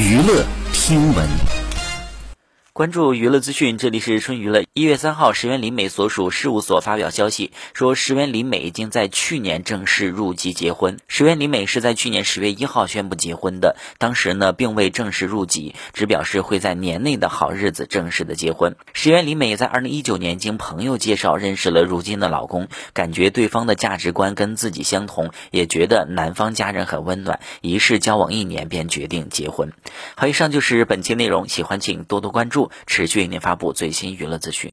娱乐听闻。关注娱乐资讯，这里是春娱乐。一月三号，石原里美所属事务所发表消息说，石原里美已经在去年正式入籍结婚。石原里美是在去年十月一号宣布结婚的，当时呢并未正式入籍，只表示会在年内的好日子正式的结婚。石原里美在二零一九年经朋友介绍认识了如今的老公，感觉对方的价值观跟自己相同，也觉得男方家人很温暖，一是交往一年便决定结婚。好，以上就是本期内容，喜欢请多多关注。持续为您发布最新娱乐资讯。